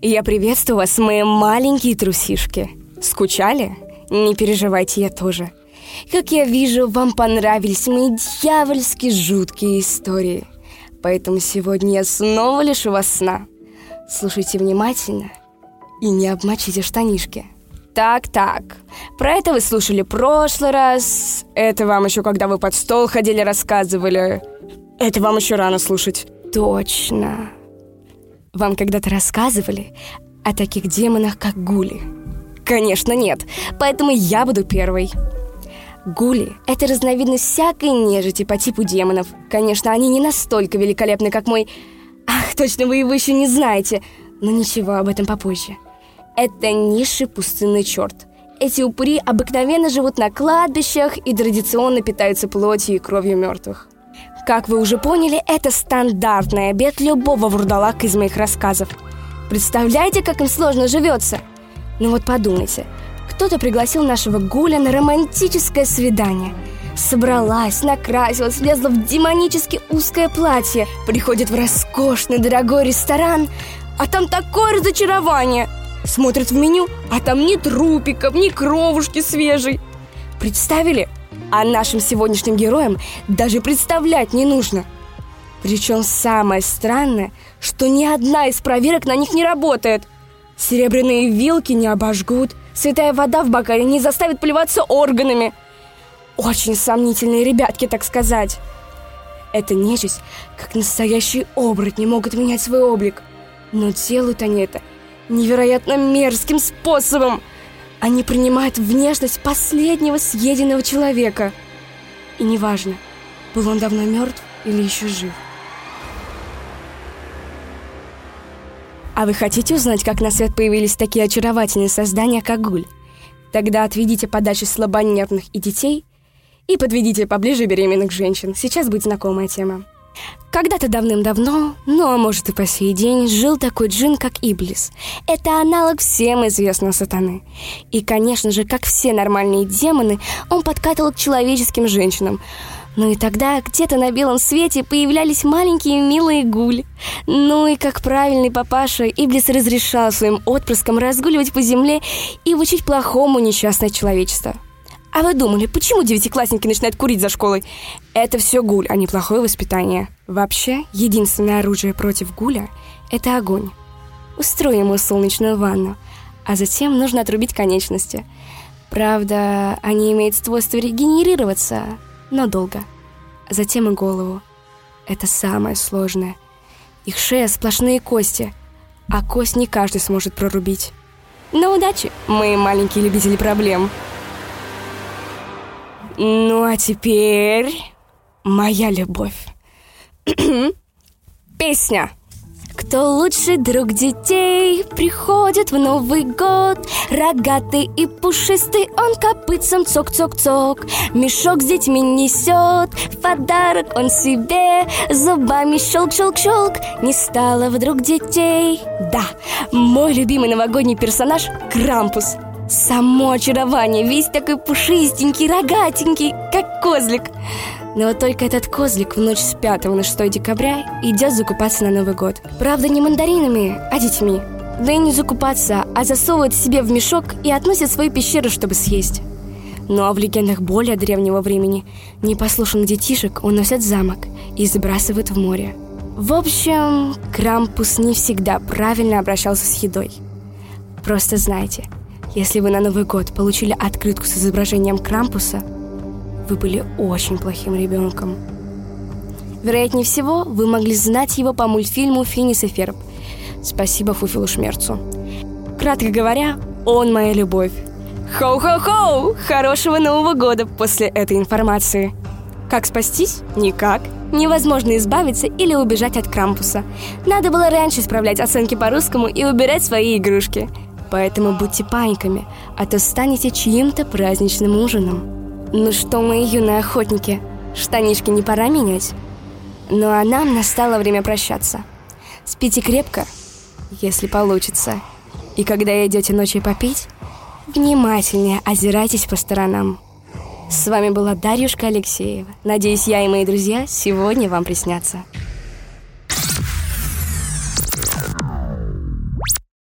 Я приветствую вас, мои маленькие трусишки. Скучали? Не переживайте, я тоже. Как я вижу, вам понравились мои дьявольски жуткие истории. Поэтому сегодня я снова лишу вас сна. Слушайте внимательно и не обмочите штанишки. Так-так, про это вы слушали прошлый раз. Это вам еще, когда вы под стол ходили, рассказывали. Это вам еще рано слушать. Точно. Вам когда-то рассказывали о таких демонах, как гули? Конечно, нет. Поэтому я буду первой. Гули — это разновидность всякой нежити по типу демонов. Конечно, они не настолько великолепны, как мой... Ах, точно, вы его еще не знаете. Но ничего, об этом попозже. Это низший пустынный черт. Эти упыри обыкновенно живут на кладбищах и традиционно питаются плотью и кровью мертвых. Как вы уже поняли, это стандартный обед любого вурдалака из моих рассказов. Представляете, как им сложно живется? Ну вот подумайте, кто-то пригласил нашего Гуля на романтическое свидание. Собралась, накрасилась, влезла в демонически узкое платье, приходит в роскошный дорогой ресторан, а там такое разочарование. Смотрит в меню, а там ни трупиков, ни кровушки свежей. Представили? А нашим сегодняшним героям даже представлять не нужно. Причем самое странное, что ни одна из проверок на них не работает. Серебряные вилки не обожгут, святая вода в бокале не заставит плеваться органами. Очень сомнительные ребятки, так сказать. Эта нечисть, как настоящие оборотни, могут менять свой облик. Но делают они это невероятно мерзким способом. Они принимают внешность последнего съеденного человека. И неважно, был он давно мертв или еще жив. А вы хотите узнать, как на свет появились такие очаровательные создания, как гуль? Тогда отведите подальше слабонервных и детей и подведите поближе беременных женщин. Сейчас будет знакомая тема. Когда-то давным-давно, ну а может и по сей день, жил такой джин, как Иблис. Это аналог всем известного сатаны. И, конечно же, как все нормальные демоны, он подкатывал к человеческим женщинам. Ну и тогда где-то на белом свете появлялись маленькие милые гуль. Ну и как правильный папаша, Иблис разрешал своим отпрыскам разгуливать по земле и учить плохому несчастное человечество – а вы думали, почему девятиклассники начинают курить за школой? Это все гуль, а не плохое воспитание. Вообще, единственное оружие против гуля – это огонь. Устроим ему солнечную ванну, а затем нужно отрубить конечности. Правда, они имеют свойство регенерироваться, но долго. Затем и голову. Это самое сложное. Их шея – сплошные кости, а кость не каждый сможет прорубить. На удачи, мы маленькие любители проблем. Ну а теперь моя любовь. Песня. Кто лучший друг детей приходит в Новый год? Рогатый и пушистый он копытцем цок-цок-цок. Мешок с детьми несет, подарок он себе. Зубами щелк-щелк-щелк, не стало вдруг детей. Да, мой любимый новогодний персонаж Крампус – Само очарование, весь такой пушистенький, рогатенький, как козлик. Но вот только этот козлик в ночь с 5 на 6 декабря идет закупаться на Новый год. Правда, не мандаринами, а детьми. Да и не закупаться, а засовывает себе в мешок и относит в свою пещеру, чтобы съесть. Ну а в легендах более древнего времени непослушных детишек уносят замок и сбрасывают в море. В общем, Крампус не всегда правильно обращался с едой. Просто знайте – если вы на Новый год получили открытку с изображением Крампуса, вы были очень плохим ребенком. Вероятнее всего, вы могли знать его по мультфильму «Финис и Ферб». Спасибо Фуфилу Шмерцу. Кратко говоря, он моя любовь. Хоу-хоу-хоу! Хорошего Нового года после этой информации. Как спастись? Никак. Невозможно избавиться или убежать от Крампуса. Надо было раньше исправлять оценки по-русскому и убирать свои игрушки. Поэтому будьте паниками, а то станете чьим-то праздничным ужином. Ну что, мои юные охотники, штанишки не пора менять? Ну а нам настало время прощаться. Спите крепко, если получится. И когда идете ночью попить, внимательнее озирайтесь по сторонам. С вами была Дарьюшка Алексеева. Надеюсь, я и мои друзья сегодня вам приснятся.